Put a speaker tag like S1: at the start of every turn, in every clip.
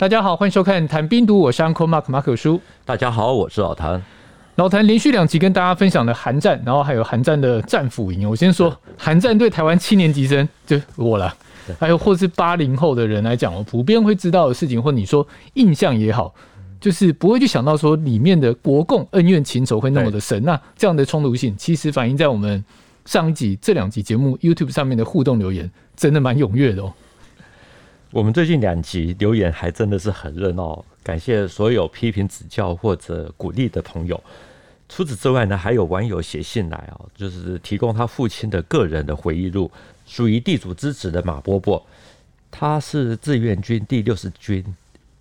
S1: 大家好，欢迎收看《谈冰毒》，我是 Uncle Mark 马可叔。
S2: 大家好，我是老谭。
S1: 老谭连续两集跟大家分享了韩战，然后还有韩战的战俘营。我先说韩战对台湾七年级生，就我了，还有或是八零后的人来讲，我普遍会知道的事情，或你说印象也好，就是不会去想到说里面的国共恩怨情仇会那么的深。那这样的冲突性，其实反映在我们上一集这两集节目 YouTube 上面的互动留言，真的蛮踊跃的哦。
S2: 我们最近两集留言还真的是很热闹，感谢所有批评指教或者鼓励的朋友。除此之外呢，还有网友写信来啊，就是提供他父亲的个人的回忆录，属于地主之子的马伯伯，他是志愿军第六十军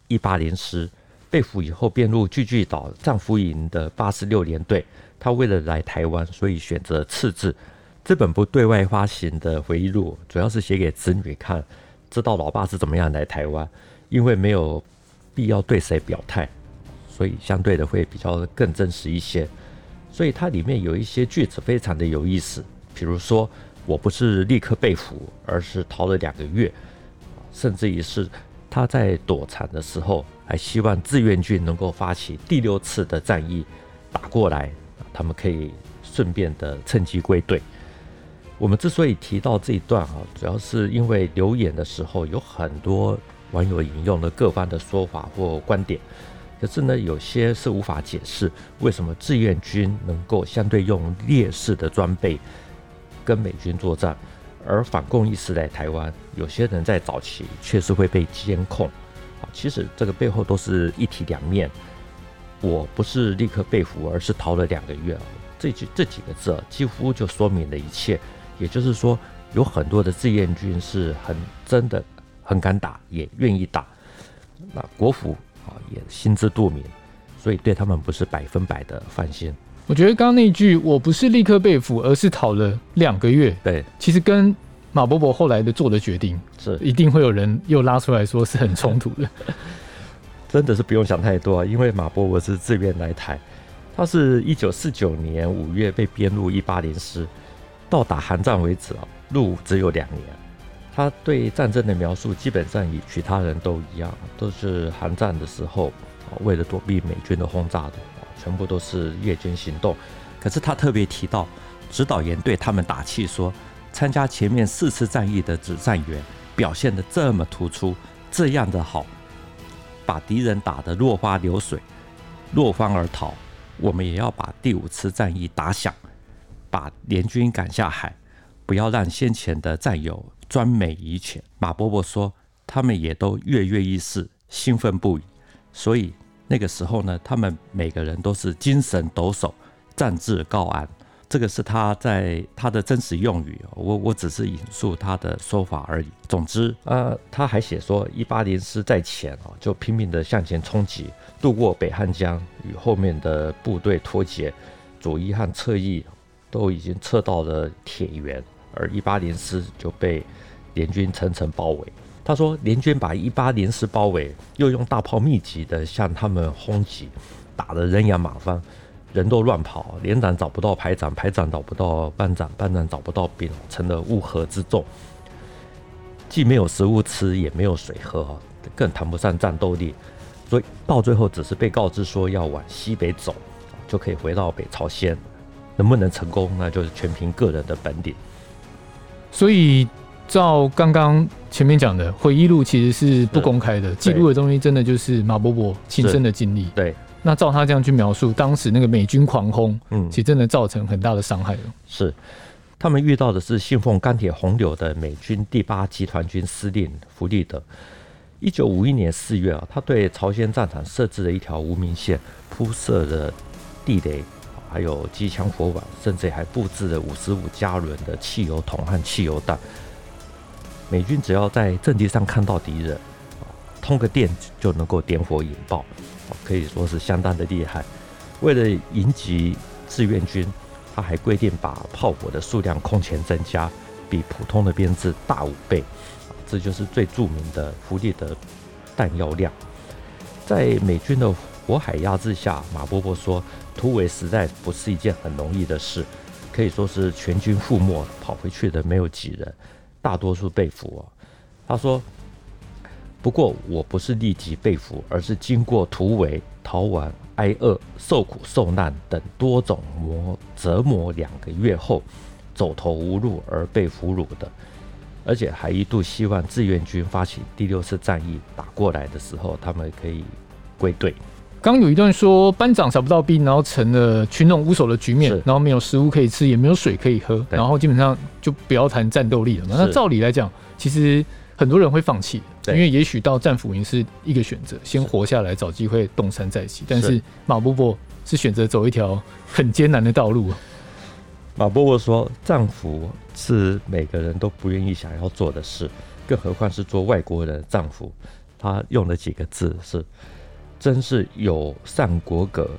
S2: 一八零师，被俘以后便入聚聚岛战俘营的八十六联队。他为了来台湾，所以选择赤字。这本不对外发行的回忆录，主要是写给子女看。知道老爸是怎么样来台湾，因为没有必要对谁表态，所以相对的会比较更真实一些。所以它里面有一些句子非常的有意思，比如说我不是立刻被俘，而是逃了两个月，甚至于是他在躲藏的时候，还希望志愿军能够发起第六次的战役打过来，他们可以顺便的趁机归队。我们之所以提到这一段啊，主要是因为留言的时候有很多网友引用了各方的说法或观点，可是呢，有些是无法解释为什么志愿军能够相对用劣势的装备跟美军作战，而反共意识在台湾，有些人在早期确实会被监控。啊，其实这个背后都是一体两面。我不是立刻被俘，而是逃了两个月啊，这句这几个字几乎就说明了一切。也就是说，有很多的志愿军是很真的，很敢打，也愿意打。那国府啊也心知肚明，所以对他们不是百分百的放心。
S1: 我觉得刚刚那句“我不是立刻被俘，而是逃了两个月”，
S2: 对，
S1: 其实跟马伯伯后来的做的决定是一定会有人又拉出来说是很冲突的。
S2: 真的是不用想太多啊，因为马伯伯是自愿来台，他是一九四九年五月被编入一八零师。到打韩战为止啊，入伍只有两年。他对战争的描述基本上与其他人都一样，都是韩战的时候，为了躲避美军的轰炸的，全部都是夜间行动。可是他特别提到，指导员对他们打气说，参加前面四次战役的指战员表现得这么突出，这样的好，把敌人打得落花流水，落荒而逃，我们也要把第五次战役打响。把联军赶下海，不要让先前的战友专美于前。马伯伯说，他们也都跃跃欲试，兴奋不已。所以那个时候呢，他们每个人都是精神抖擞，战志高昂。这个是他在他的真实用语，我我只是引述他的说法而已。总之，呃，他还写说，一八零师在前啊，就拼命的向前冲击，渡过北汉江，与后面的部队脱节，左翼和侧翼。都已经撤到了铁原，而一八零师就被联军层层包围。他说，联军把一八零师包围，又用大炮密集的向他们轰击，打得人仰马翻，人都乱跑，连长找不到排长，排长找不到班长，班长找不到兵，成了乌合之众。既没有食物吃，也没有水喝，更谈不上战斗力。所以到最后，只是被告知说要往西北走，就可以回到北朝鲜。能不能成功，那就是全凭个人的本领。
S1: 所以，照刚刚前面讲的回忆录，其实是不公开的，记录的东西真的就是马伯伯亲身的经历。
S2: 对，
S1: 那照他这样去描述，当时那个美军狂轰，嗯，其实真的造成很大的伤害了。
S2: 是，他们遇到的是信奉钢铁洪流的美军第八集团军司令弗利德。一九五一年四月啊，他对朝鲜战场设置了一条无名线，铺设了地雷。还有机枪火网，甚至还布置了五十五加仑的汽油桶和汽油弹。美军只要在阵地上看到敌人，通个电就能够点火引爆，可以说是相当的厉害。为了迎击志愿军，他还规定把炮火的数量空前增加，比普通的编制大五倍。这就是最著名的弗利德弹药量。在美军的火海压制下，马伯伯说。突围实在不是一件很容易的事，可以说是全军覆没，跑回去的没有几人，大多数被俘。他说：“不过我不是立即被俘，而是经过突围、逃亡、挨饿、受苦受难等多种磨折磨两个月后，走投无路而被俘虏的。而且还一度希望志愿军发起第六次战役打过来的时候，他们可以归队。
S1: 刚有一段说班长找不到兵，然后成了群龙无首的局面，然后没有食物可以吃，也没有水可以喝，然后基本上就不要谈战斗力了嘛。那照理来讲，其实很多人会放弃，因为也许到战俘营是一个选择，先活下来，找机会东山再起。但是马伯伯是选择走一条很艰难的道路。
S2: 马伯伯说：“战俘是每个人都不愿意想要做的事，更何况是做外国人的战俘。”他用了几个字是。真是有上国格，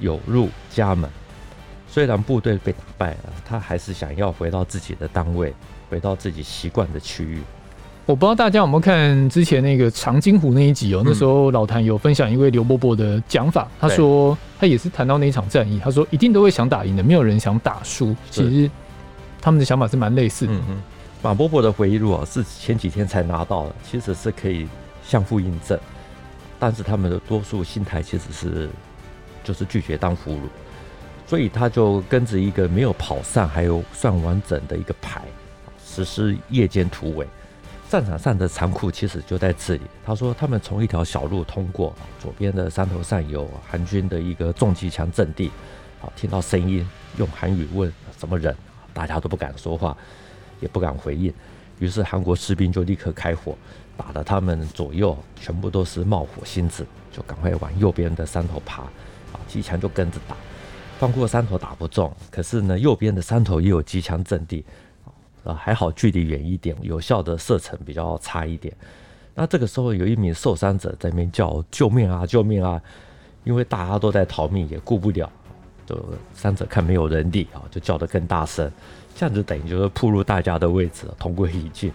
S2: 有入家门。虽然部队被打败了，他还是想要回到自己的单位，回到自己习惯的区域。
S1: 我不知道大家有没有看之前那个长津湖那一集哦、喔，嗯、那时候老谭有分享一位刘伯伯的讲法，他说他也是谈到那一场战役，他说一定都会想打赢的，没有人想打输。其实他们的想法是蛮类似的。嗯嗯，
S2: 马伯伯的回忆录啊，是前几天才拿到的，其实是可以相互印证。但是他们的多数心态其实是，就是拒绝当俘虏，所以他就跟着一个没有跑散还有算完整的一个排，实施夜间突围。战场上的残酷其实就在这里。他说他们从一条小路通过，左边的山头上有韩军的一个重机枪阵地，啊，听到声音，用韩语问什么人，大家都不敢说话，也不敢回应，于是韩国士兵就立刻开火。打得他们左右全部都是冒火星子，就赶快往右边的山头爬，啊，机枪就跟着打，翻过山头打不中，可是呢，右边的山头也有机枪阵地，啊，还好距离远一点，有效的射程比较差一点。那这个时候有一名受伤者在那边叫救命啊，救命啊！因为大家都在逃命，也顾不了，就伤者看没有人理啊，就叫得更大声，这样子等于就是暴露大家的位置，同归于尽。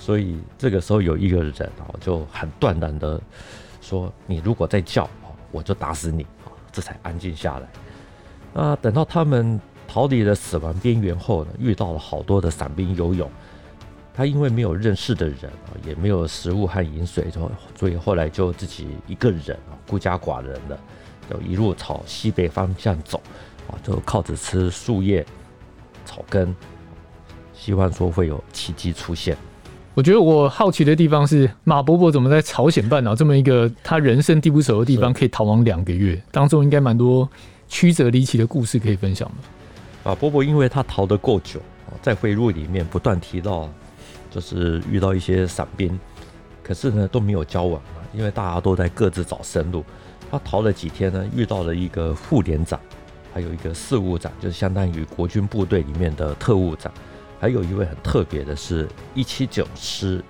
S2: 所以这个时候有一个人啊，就很断然的说：“你如果再叫，我就打死你啊。”这才安静下来。那等到他们逃离了死亡边缘后呢，遇到了好多的伞兵游泳。他因为没有认识的人啊，也没有食物和饮水，所以后来就自己一个人啊，孤家寡人的，就一路朝西北方向走啊，就靠着吃树叶、草根，希望说会有奇迹出现。
S1: 我觉得我好奇的地方是马伯伯怎么在朝鲜半岛这么一个他人生地不熟的地方可以逃亡两个月，当中应该蛮多曲折离奇的故事可以分享吧。
S2: 马伯伯因为他逃得够久，在回忆录里面不断提到，就是遇到一些散兵，可是呢都没有交往，因为大家都在各自找生路。他逃了几天呢，遇到了一个副连长，还有一个事务长，就是相当于国军部队里面的特务长。还有一位很特别的是，一七九师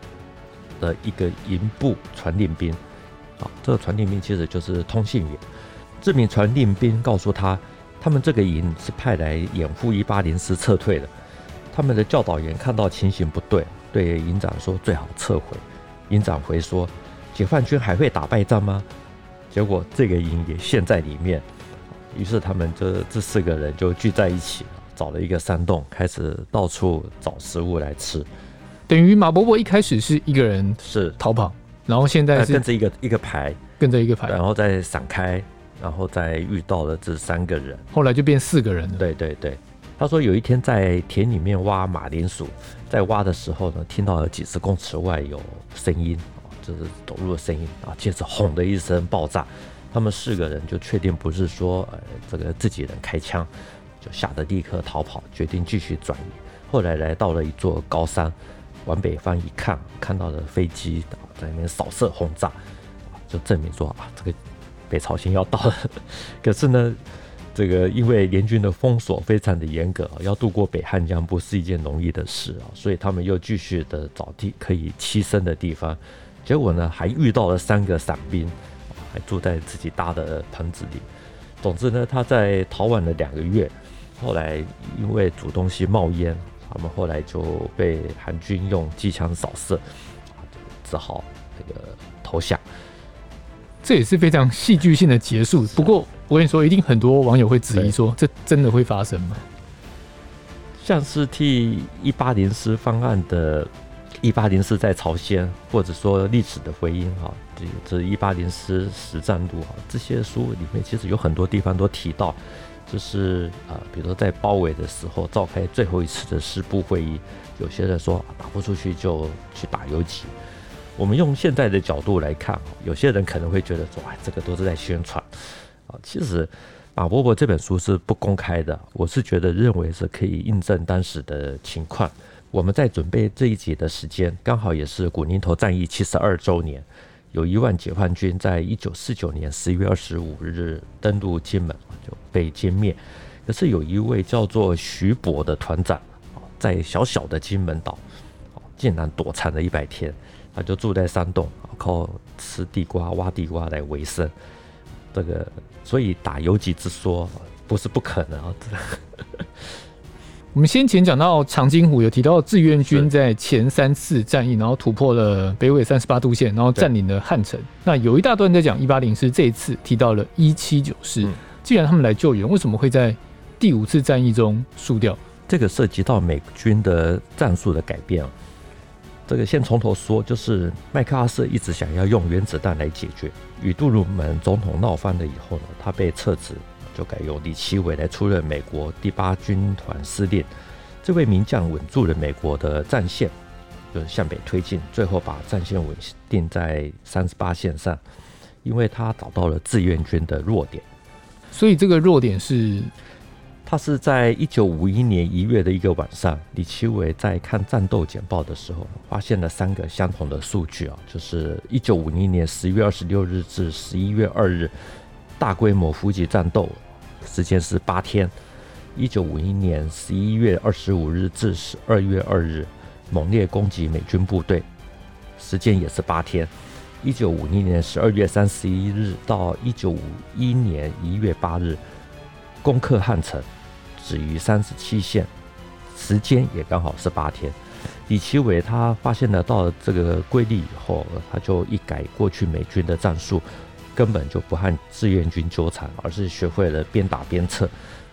S2: 的一个营部传令兵，啊，这个传令兵其实就是通信员。这名传令兵告诉他，他们这个营是派来掩护一八零师撤退的。他们的教导员看到情形不对，对营长说最好撤回。营长回说，解放军还会打败仗吗？结果这个营也陷在里面，于是他们这这四个人就聚在一起。找了一个山洞，开始到处找食物来吃。
S1: 等于马伯伯一开始是一个人是逃跑，然后现在是
S2: 跟着一个一个排，
S1: 跟着一个排，
S2: 然后再散开，然后再遇到了这三个人，
S1: 后来就变四个人了。
S2: 对对对，他说有一天在田里面挖马铃薯，在挖的时候呢，听到了几十公尺外有声音，就是走路的声音啊，接着轰的一声爆炸，他们四个人就确定不是说呃这个自己人开枪。就吓得立刻逃跑，决定继续转移。后来来到了一座高山，往北方一看，看到了飞机在那边扫射轰炸，就证明说啊，这个北朝鲜要到了。可是呢，这个因为联军的封锁非常的严格，要渡过北汉江不是一件容易的事啊，所以他们又继续的找地可以栖身的地方。结果呢，还遇到了三个伞兵，还住在自己搭的棚子里。总之呢，他在逃亡了两个月。后来因为煮东西冒烟，他们后来就被韩军用机枪扫射，只好那个投降。
S1: 这也是非常戏剧性的结束。不过我跟你说，一定很多网友会质疑说，这真的会发生吗？
S2: 像是替一八零师方案的一八零四在朝鲜，或者说历史的回音哈，这这一八零四实战录啊，这些书里面其实有很多地方都提到，就是啊，比如说在包围的时候召开最后一次的师部会议，有些人说打不出去就去打游击。我们用现在的角度来看，有些人可能会觉得说，哎，这个都是在宣传啊。其实马伯伯这本书是不公开的，我是觉得认为是可以印证当时的情况。我们在准备这一集的时间，刚好也是古宁头战役七十二周年。有一万解放军在一九四九年十一月二十五日登陆金门，就被歼灭。可是有一位叫做徐伯的团长，在小小的金门岛，竟然躲藏了一百天。他就住在山洞，靠吃地瓜、挖地瓜来维生。这个，所以打游击之说不是不可能啊。
S1: 我们先前讲到长津湖，有提到志愿军在前三次战役，然后突破了北纬三十八度线，然后占领了汉城。那有一大段在讲一八零师这一次提到了一七九师。既然他们来救援，为什么会在第五次战役中输掉？
S2: 这个涉及到美军的战术的改变。这个先从头说，就是麦克阿瑟一直想要用原子弹来解决。与杜鲁门总统闹翻了以后呢，他被撤职。就改由李奇微来出任美国第八军团司令。这位名将稳住了美国的战线，就是向北推进，最后把战线稳定在三十八线上。因为他找到了志愿军的弱点，
S1: 所以这个弱点是，
S2: 他是在一九五一年一月的一个晚上，李奇微在看战斗简报的时候，发现了三个相同的数据啊，就是一九五零年十月二十六日至十一月二日。大规模伏击战斗时间是八天，一九五一年十一月二十五日至十二月二日，猛烈攻击美军部队，时间也是八天，一九五一年十二月三十一日到一九五一年一月八日，攻克汉城，止于三十七线，时间也刚好是八天。李奇微他发现了到了这个规律以后，他就一改过去美军的战术。根本就不和志愿军纠缠，而是学会了边打边撤。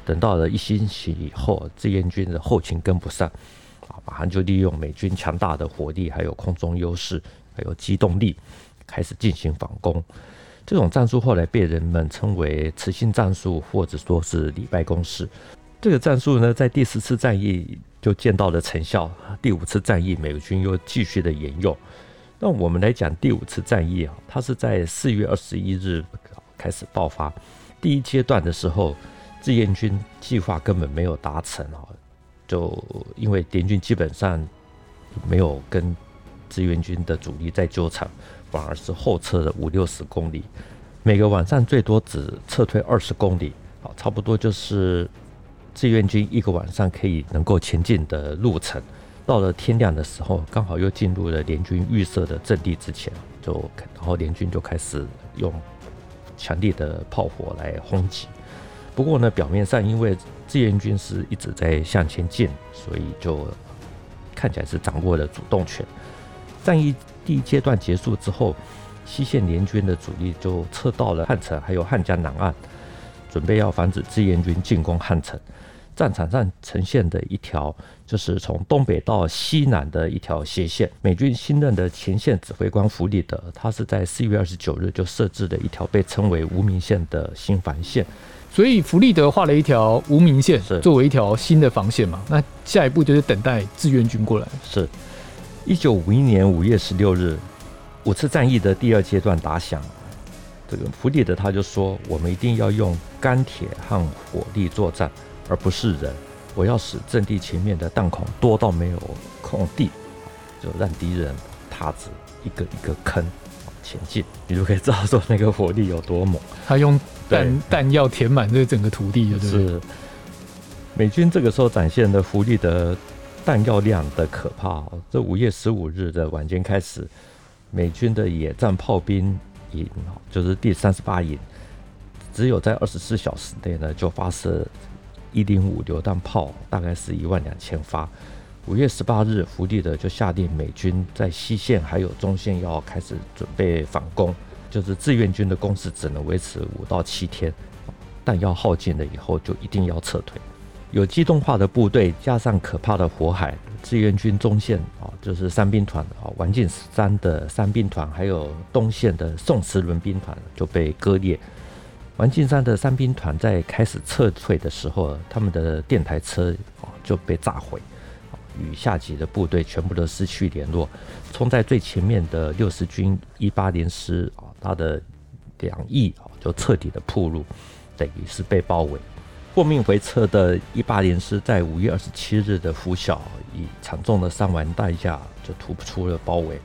S2: 等到了一星期以后，志愿军的后勤跟不上，啊，马上就利用美军强大的火力、还有空中优势、还有机动力，开始进行反攻。这种战术后来被人们称为磁性战术，或者说是礼拜攻势。这个战术呢，在第四次战役就见到了成效。第五次战役，美军又继续的沿用。那我们来讲第五次战役啊，它是在四月二十一日开始爆发。第一阶段的时候，志愿军计划根本没有达成啊，就因为联军基本上没有跟志愿军的主力在纠缠，反而是后撤了五六十公里，每个晚上最多只撤退二十公里，啊，差不多就是志愿军一个晚上可以能够前进的路程。到了天亮的时候，刚好又进入了联军预设的阵地之前，就然后联军就开始用强烈的炮火来轰击。不过呢，表面上因为志愿军是一直在向前进，所以就看起来是掌握了主动权。战役第一阶段结束之后，西线联军的主力就撤到了汉城，还有汉江南岸，准备要防止志愿军进攻汉城。战场上呈现的一条，就是从东北到西南的一条斜线。美军新任的前线指挥官弗里德，他是在四月二十九日就设置了一条被称为无名线的新防线。
S1: 所以弗里德画了一条无名线，作为一条新的防线嘛。那下一步就是等待志愿军过来。
S2: 是，一九五一年五月十六日，五次战役的第二阶段打响。这个弗里德他就说：“我们一定要用钢铁和火力作战。”而不是人，我要使阵地前面的弹孔多到没有空地，就让敌人踏着一个一个坑前进，你就可以知道说那个火力有多猛。
S1: 他用弹弹药填满这整个土地就，
S2: 就是美军这个时候展现的福利的弹药量的可怕。这五月十五日的晚间开始，美军的野战炮兵营，就是第三十八营，只有在二十四小时内呢就发射。一零五榴弹炮大概是一万两千发。五月十八日，弗里德就下令美军在西线还有中线要开始准备反攻，就是志愿军的攻势只能维持五到七天，弹药耗尽了以后就一定要撤退。有机动化的部队加上可怕的火海，志愿军中线啊，就是三兵团啊，王进山的三兵团，还有东线的宋慈伦兵团就被割裂。王进山的三兵团在开始撤退的时候，他们的电台车啊就被炸毁，与下级的部队全部都失去联络。冲在最前面的六十军一八连师啊，他的两翼啊就彻底的暴露，等于是被包围。获命回撤的一八连师在五月二十七日的拂晓，以惨重的伤亡代价就突出了包围。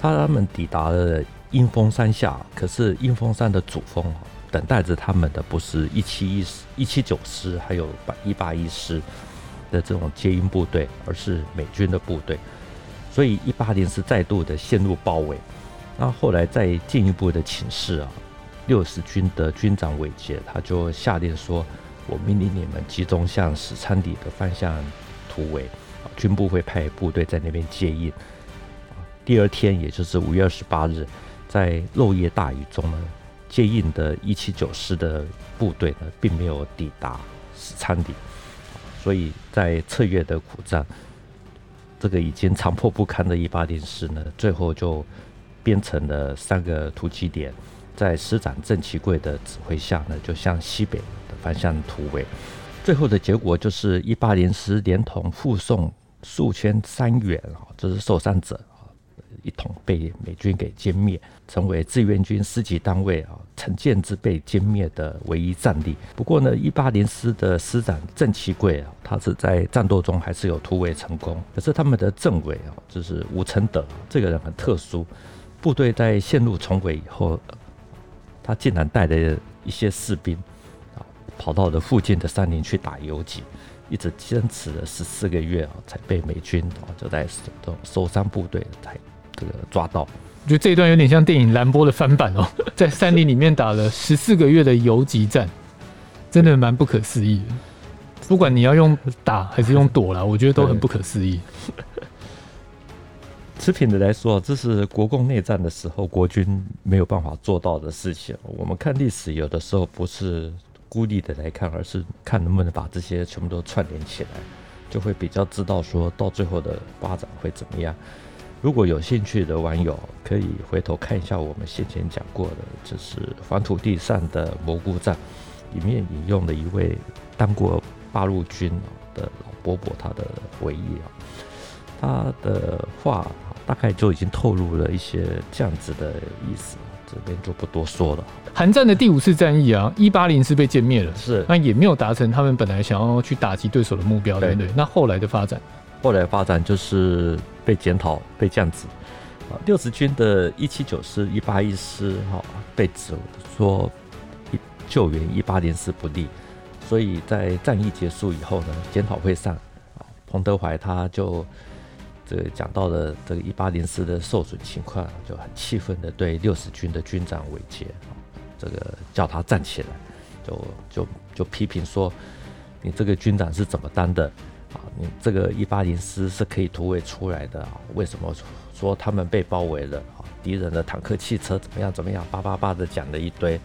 S2: 他他们抵达了阴峰山下，可是阴峰山的主峰等待着他们的不是一七一师、一七九师，还有一八一师的这种接应部队，而是美军的部队。所以一八零师再度的陷入包围。那后来再进一步的请示啊，六十军的军长韦杰他就下令说：“我命令你们集中向史昌底的方向突围，军部会派部队在那边接应。”第二天，也就是五月二十八日，在漏夜大雨中呢，接应的一七九师的部队呢，并没有抵达史参里，所以在彻夜的苦战。这个已经残破不堪的一八连师呢，最后就编成了三个突击点，在师长郑其贵的指挥下呢，就向西北的方向突围。最后的结果就是一八连师连同护送数千伤员啊，这是受伤者。一同被美军给歼灭，成为志愿军师级单位啊，陈建之被歼灭的唯一战力。不过呢，一八零师的师长郑其贵啊，他是在战斗中还是有突围成功。可是他们的政委啊，就是吴承德这个人很特殊，部队在陷入重围以后，他竟然带着一些士兵啊，跑到了附近的山林去打游击。一直坚持了十四个月啊，才被美军啊就在这种守山部队才。这个抓到，我觉得这一段有点像电影《蓝波》的翻版哦，在山林里面打了十四个月的游击战，真的蛮不可思议。不管你要用打还是用躲啦，我觉得都很不可思议。持平的来说，这是国共内战的时候国军没有办法做到的事情。我们看历史，有的时候不是孤立的来看，而是看能不能把这些全部都串联起来，就会比较知道说到最后的发展会怎么样。如果有兴趣的网友，可以回头看一下我们先前讲过的，就是《黄土地上的蘑菇战》里面引用的一位当过八路军的老伯伯他的回忆啊，他的话大概就已经透露了一些这样子的意思，这边就不多说了。韩战的第五次战役啊，一八零是被歼灭了，是，那也没有达成他们本来想要去打击对手的目标，对不对？那后来的发展？后来发展就是被检讨、被降职。啊，六十军的一七九师、一八一师，哈，被指说救援一八零师不利，所以在战役结束以后呢，检讨会上，啊，彭德怀他就这个讲到了这个一八零师的受损情况，就很气愤的对六十军的军长韦杰，这个叫他站起来，就就就批评说，你这个军长是怎么当的？你这个一八零师是可以突围出来的啊？为什么说他们被包围了啊？敌人的坦克、汽车怎么样？怎么样？叭叭叭的讲了一堆，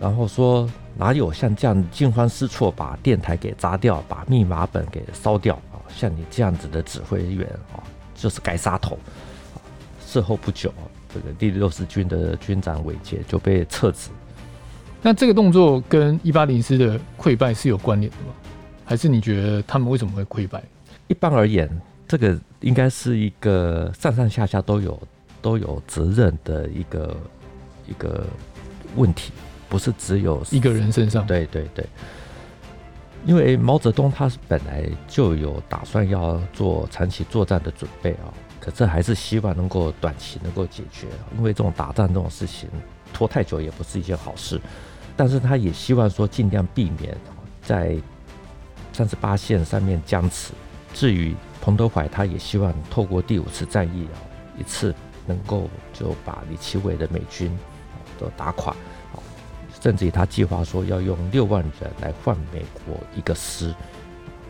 S2: 然后说哪有像这样惊慌失措，把电台给砸掉，把密码本给烧掉啊？像你这样子的指挥员啊，就是该杀头。事后不久，这个第六十军的军长韦杰就被撤职。那这个动作跟一八零师的溃败是有关联的吗？还是你觉得他们为什么会溃败？一般而言，这个应该是一个上上下下都有都有责任的一个一个问题，不是只有一个人身上。对对对，因为毛泽东他是本来就有打算要做长期作战的准备啊，可是还是希望能够短期能够解决，因为这种打仗这种事情拖太久也不是一件好事。但是他也希望说尽量避免在三十八线上面僵持。至于彭德怀，他也希望透过第五次战役啊，一次能够就把李奇微的美军都打垮，甚至于他计划说要用六万人来换美国一个师，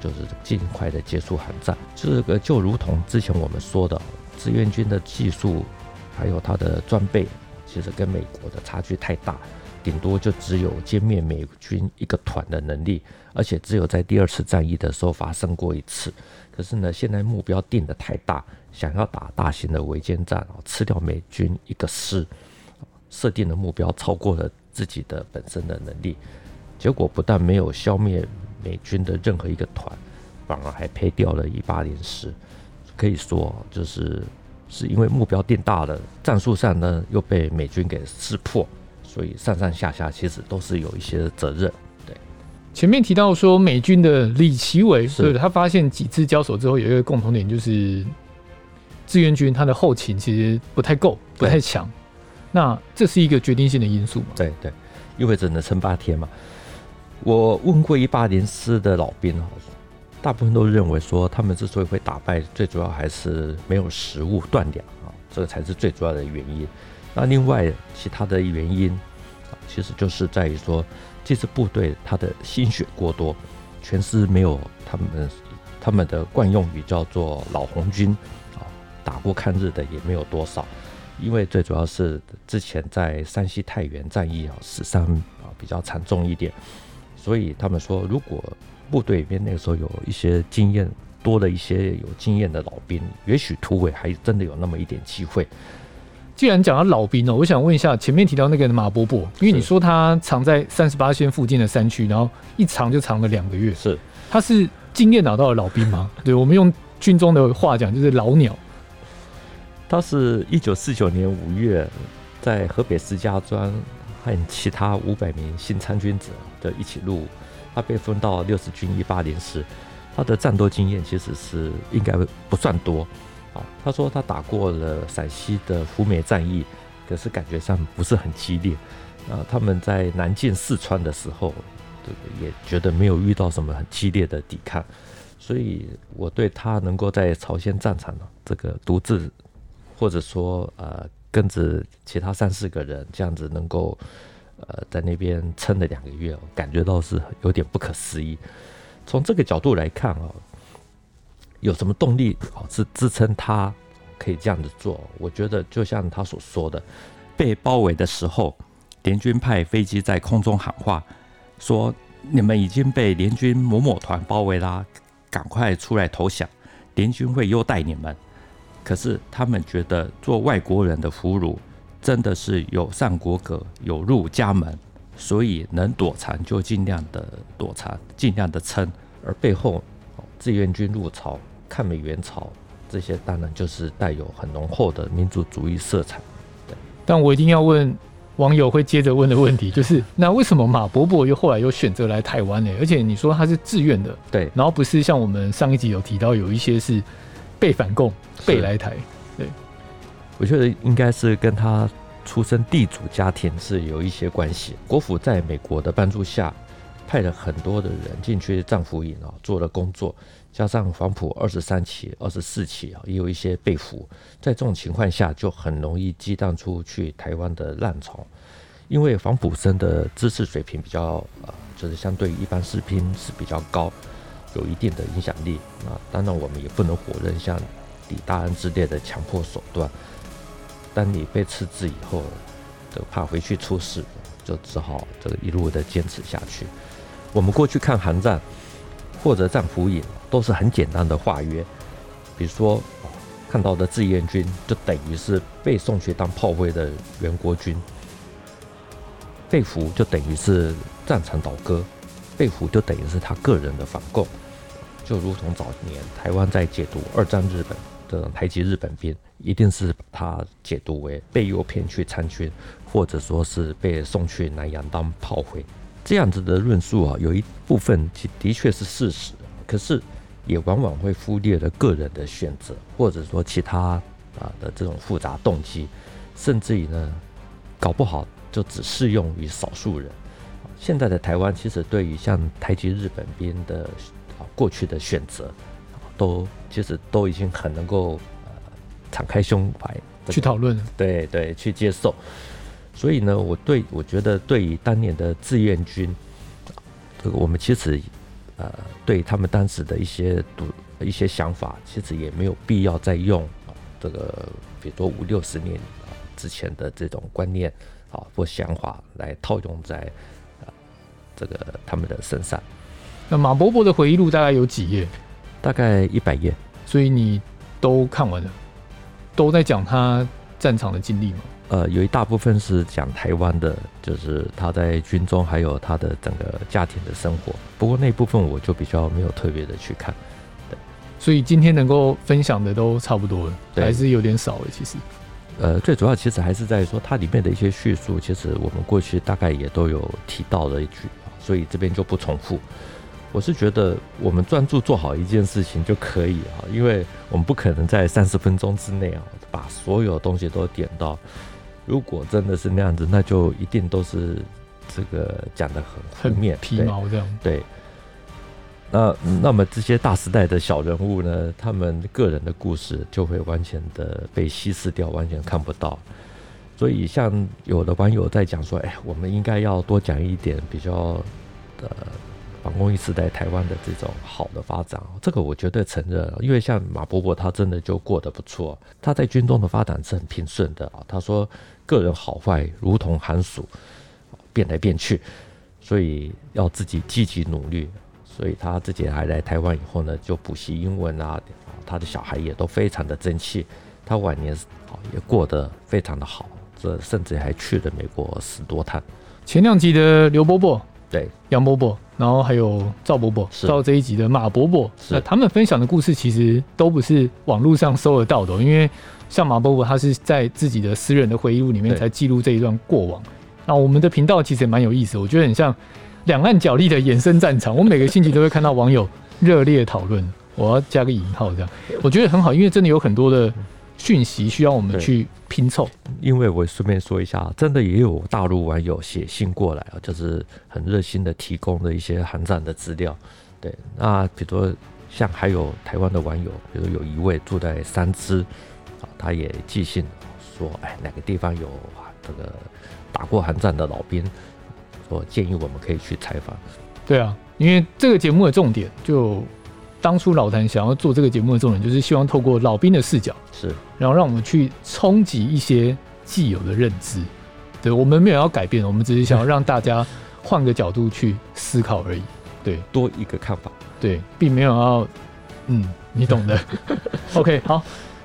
S2: 就是尽快的结束韩战。这个就如同之前我们说的，志愿军的技术还有他的装备，其实跟美国的差距太大，顶多就只有歼灭美军一个团的能力，而且只有在第二次战役的时候发生过一次。可是呢，现在目标定得太大，想要打大型的围歼战，吃掉美军一个师，设定的目标超过了自己的本身的能力，结果不但没有消灭美军的任何一个团，反而还赔掉了一八零师。可以说，就是是因为目标定大了，战术上呢又被美军给识破，所以上上下下其实都是有一些责任。
S1: 对前面提到说，美军的李奇微，对，他发现几次交手之后，有一个共同点，就是志愿军他的后勤其实不太够，不太强。那这是一个决定性的因素嘛？
S2: 对对，因为只能撑八天嘛。我问过一八零师的老兵啊，大部分都认为说，他们之所以会打败，最主要还是没有食物断粮啊，这个才是最主要的原因。那另外其他的原因啊，其实就是在于说。这支部队他的心血过多，全师没有他们他们的惯用语叫做老红军啊，打过抗日的也没有多少，因为最主要是之前在山西太原战役啊死伤啊比较惨重一点，所以他们说如果部队里面那个时候有一些经验多的一些有经验的老兵，也许突围还真的有那么一点机会。
S1: 既然讲到老兵哦，我想问一下，前面提到那个马伯伯，因为你说他藏在三十八线附近的山区，然后一藏就藏了两个月，
S2: 是
S1: 他是经验老道的老兵吗？对，我们用军中的话讲，就是老鸟。
S2: 他是一九四九年五月在河北石家庄和其他五百名新参军者的一起入伍，他被分到六十军一八零师，他的战斗经验其实是应该不算多。啊，他说他打过了陕西的扶梅战役，可是感觉上不是很激烈。啊，他们在南进四川的时候，这个也觉得没有遇到什么很激烈的抵抗，所以我对他能够在朝鲜战场呢这个独自，或者说呃跟着其他三四个人这样子能够呃在那边撑了两个月，感觉到是有点不可思议。从这个角度来看啊。有什么动力啊？是支撑他可以这样子做？我觉得就像他所说的，被包围的时候，联军派飞机在空中喊话，说你们已经被联军某某团包围啦，赶快出来投降，联军会优待你们。可是他们觉得做外国人的俘虏真的是有上国格，有入家门，所以能躲藏就尽量的躲藏，尽量的撑，而背后志愿军入朝。抗美援朝这些当然就是带有很浓厚的民族主义色彩。对，
S1: 但我一定要问网友会接着问的问题，就是那为什么马伯伯又后来又选择来台湾呢？而且你说他是自愿的，
S2: 对，
S1: 然后不是像我们上一集有提到有一些是被反共、被来台。对，
S2: 我觉得应该是跟他出身地主家庭是有一些关系。国府在美国的帮助下，派了很多的人进去战俘营啊，做了工作。加上黄埔二十三期、二十四期，也有一些被俘，在这种情况下，就很容易激荡出去台湾的浪潮。因为黄埔生的知识水平比较啊，就是相对于一般士兵是比较高，有一定的影响力。那当然，我们也不能否认像李大恩之类的强迫手段。当你被斥资以后，就怕回去出事，就只好这个一路的坚持下去。我们过去看韩战。或者战俘营都是很简单的化约，比如说看到的志愿军就等于是被送去当炮灰的原国军，被俘就等于是战场倒戈，被俘就等于是他个人的反共，就如同早年台湾在解读二战日本的台籍日本兵，一定是把他解读为被诱骗去参军，或者说是被送去南洋当炮灰。这样子的论述啊，有一部分其的确是事实，可是也往往会忽略了个人的选择，或者说其他啊的这种复杂动机，甚至于呢，搞不好就只适用于少数人。现在的台湾其实对于像台籍日本兵的啊过去的选择，都其实都已经很能够呃敞开胸怀
S1: 去讨论，
S2: 对对，去接受。所以呢，我对我觉得，对于当年的志愿军，这个我们其实，呃，对他们当时的一些读一些想法，其实也没有必要再用这个，比如说五六十年之前的这种观念啊或想法来套用在啊这个他们的身上。
S1: 那马伯伯的回忆录大概有几页？
S2: 大概一百页。
S1: 所以你都看完了，都在讲他战场的经历吗？
S2: 呃，有一大部分是讲台湾的，就是他在军中还有他的整个家庭的生活。不过那部分我就比较没有特别的去看。对，
S1: 所以今天能够分享的都差不多了，还是有点少了。其实，
S2: 呃，最主要其实还是在于说它里面的一些叙述，其实我们过去大概也都有提到了一句，所以这边就不重复。我是觉得我们专注做好一件事情就可以啊，因为我们不可能在三十分钟之内啊把所有东西都点到。如果真的是那样子，那就一定都是这个讲的很负面、
S1: 皮毛这样。
S2: 对。那那么这些大时代的小人物呢，他们个人的故事就会完全的被稀释掉，完全看不到。所以像有的网友在讲说，哎，我们应该要多讲一点比较呃。反攻一时代台湾的这种好的发展，这个我绝对承认。因为像马伯伯他真的就过得不错，他在军中的发展是很平顺的啊。他说个人好坏如同寒暑，变来变去，所以要自己积极努力。所以他自己还来台湾以后呢，就补习英文啊，他的小孩也都非常的争气。他晚年啊也过得非常的好，这甚至还去了美国十多趟。
S1: 前两集的刘伯伯。
S2: 对，
S1: 杨伯伯，然后还有赵伯伯，到这一集的马伯伯，那他们分享的故事其实都不是网络上搜得到的，因为像马伯伯，他是在自己的私人的回忆录里面才记录这一段过往。那我们的频道其实也蛮有意思，我觉得很像两岸角力的衍生战场。我每个星期都会看到网友热烈讨论，我要加个引号这样，我觉得很好，因为真的有很多的。讯息需要我们去拼凑，
S2: 因为我顺便说一下，真的也有大陆网友写信过来啊，就是很热心的提供了一些韩战的资料。对，那比如说像还有台湾的网友，比如有一位住在三芝啊，他也寄信说，哎，哪个地方有这个打过寒战的老兵，说建议我们可以去采访。
S1: 对啊，因为这个节目的重点就。当初老谭想要做这个节目的重点，就是希望透过老兵的视角，
S2: 是，
S1: 然后让我们去冲击一些既有的认知。对，我们没有要改变，我们只是想要让大家换个角度去思考而已。对，
S2: 多一个看法。
S1: 对，并没有要，嗯，你懂的。OK，好。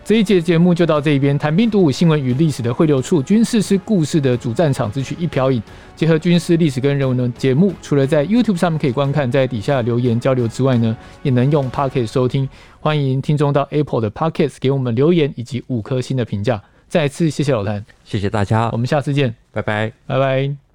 S1: 这一节节目就到这一边，谈兵读武，新闻与历史的汇流处，军事是故事的主战场，只取一瓢饮，结合军事历史跟人文的节目，除了在 YouTube 上面可以观看，在底下留言交流之外呢，也能用 Podcast 收听。欢迎听众到 Apple 的 Podcast 给我们留言以及五颗星的评价。再次谢谢老谭，
S2: 谢谢大家，
S1: 我们下次见，
S2: 拜拜，
S1: 拜拜。